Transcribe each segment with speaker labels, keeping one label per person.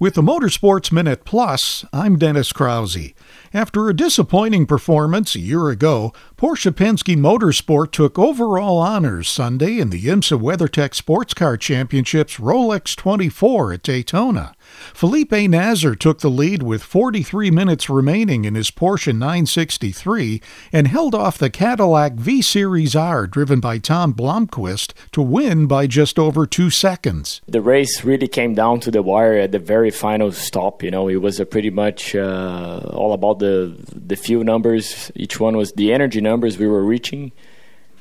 Speaker 1: With the Motorsports Minute Plus, I'm Dennis Krause. After a disappointing performance a year ago, Porsche Penske Motorsport took overall honors Sunday in the IMSA WeatherTech Sports Car Championships Rolex 24 at Daytona. Felipe Nasr took the lead with 43 minutes remaining in his Porsche 963 and held off the Cadillac V Series R driven by Tom Blomqvist to win by just over two seconds.
Speaker 2: The race really came down to the wire at the very final stop. You know, it was pretty much uh, all about the the few numbers. Each one was the energy numbers we were reaching,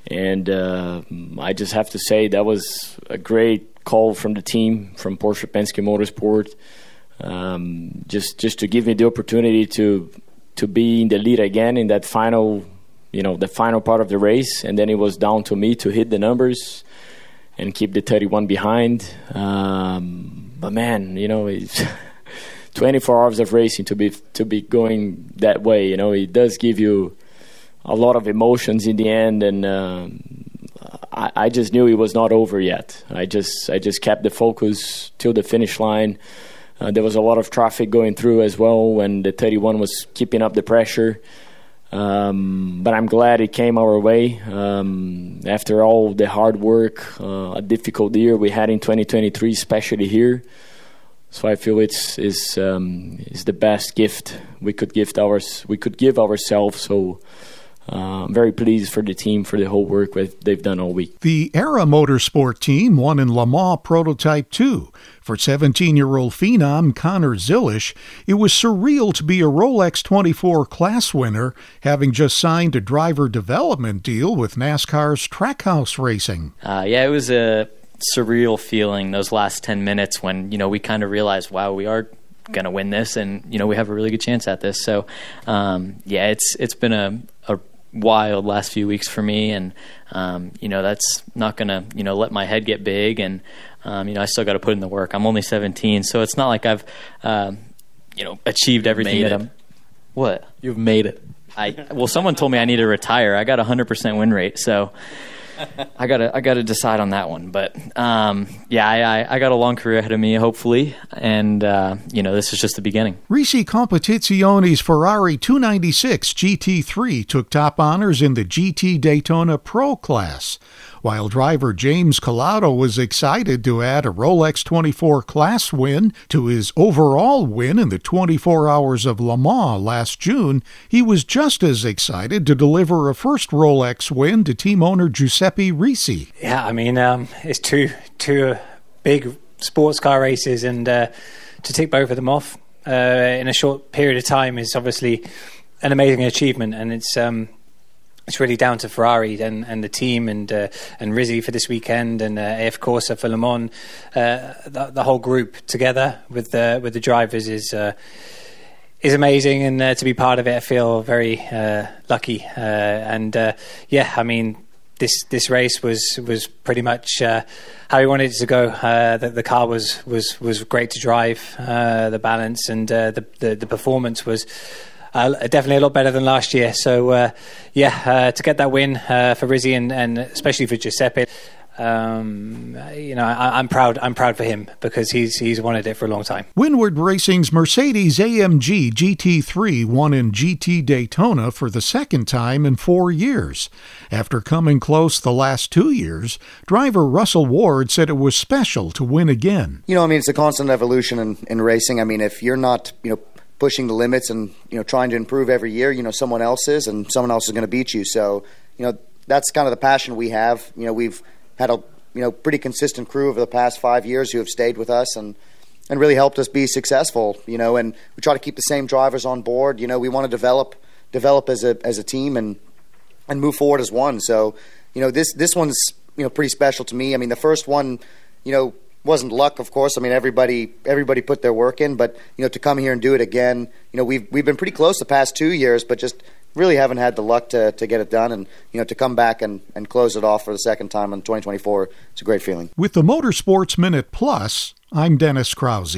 Speaker 2: and uh, I just have to say that was a great call from the team from Porsche Penske Motorsport, um, just just to give me the opportunity to to be in the lead again in that final, you know, the final part of the race, and then it was down to me to hit the numbers and keep the 31 behind. Um, but man, you know, it's 24 hours of racing to be to be going that way. You know, it does give you a lot of emotions in the end, and um, I, I, just knew it was not over yet. I just I just kept the focus till the finish line. Uh, there was a lot of traffic going through as well when the 31 was keeping up the pressure. Um, but I'm glad it came our way um, after all the hard work, uh, a difficult year we had in 2023, especially here. So I feel it's is um, is the best gift we could give ours we could give ourselves. So uh, I'm very pleased for the team for the whole work they've done all week.
Speaker 1: The Era Motorsport team won in Le Mans Prototype 2. For 17 year old phenom Connor Zilisch, it was surreal to be a Rolex 24 class winner, having just signed a driver development deal with NASCAR's Trackhouse Racing.
Speaker 3: Uh, yeah, it was a surreal feeling those last 10 minutes when, you know, we kind of realized, wow, we are going to win this and you know we have a really good chance at this so um, yeah it's it's been a, a wild last few weeks for me, and um, you know that's not gonna you know let my head get big, and um, you know I still got to put in the work. I'm only 17, so it's not like I've um, you know achieved everything that I'm. What
Speaker 4: you've made it.
Speaker 3: I well, someone told me I need to retire. I got a 100% win rate, so I gotta I gotta decide on that one. But um, yeah, I, I, got a long career ahead of me, hopefully, and uh, you know this is just the beginning.
Speaker 1: Risi Competizione's Ferrari 296 GT3 took top honors in the GT Daytona Pro class while driver James Calado was excited to add a Rolex 24 class win to his overall win in the 24 Hours of Le Mans last June, he was just as excited to deliver a first Rolex win to team owner Giuseppe Risi.
Speaker 5: Yeah, I mean, um, it's two two big sports car races, and uh, to tick both of them off uh, in a short period of time is obviously an amazing achievement, and it's um, it's really down to Ferrari and, and the team and uh, and Risi for this weekend and uh, AF Corse for Le Mans. Uh, the, the, whole group together with the with the drivers is uh, is amazing, and uh, to be part of it, I feel very uh, lucky. and yeah, I mean. This, this race was was pretty much how we wanted it to go. the, the car was, was, was great to drive. the balance and the, the the performance was uh, definitely a lot better than last year. So, uh, yeah, uh, to get that win uh, for Risi and, and, especially for Giuseppe. Um, you know, I, am proud. I'm proud for him because he's he's wanted it for a long time.
Speaker 1: Winward Racing's Mercedes AMG GT3 won in GT Daytona for the second time in four years. After coming close the last two years, driver Russell Ward said it was special to win again.
Speaker 6: You know, I mean, it's a constant evolution in, in racing. I mean, if you're not, you know pushing the limits and you know trying to improve every year. You know, someone else is, and someone else is going to beat you. So you know that's kind of the passion we have. You know, we've had a you know pretty consistent crew over the past five years who have stayed with us and and really helped us be successful. You know, and we try to keep the same drivers on board. You know, we want to develop develop as a as a team and and move forward as one. So you know this this one's you know pretty special to me. I mean, the first one, you know, wasn't luck, of course. I mean, everybody everybody put their work in, but you know, to come here and do it again, you know, we've we've been pretty close the past two years, but just really haven't had the luck to, to get it done and you know to come back and, and close it off for the second time in 2024 it's a great feeling
Speaker 1: with the motorsports minute plus i'm dennis krause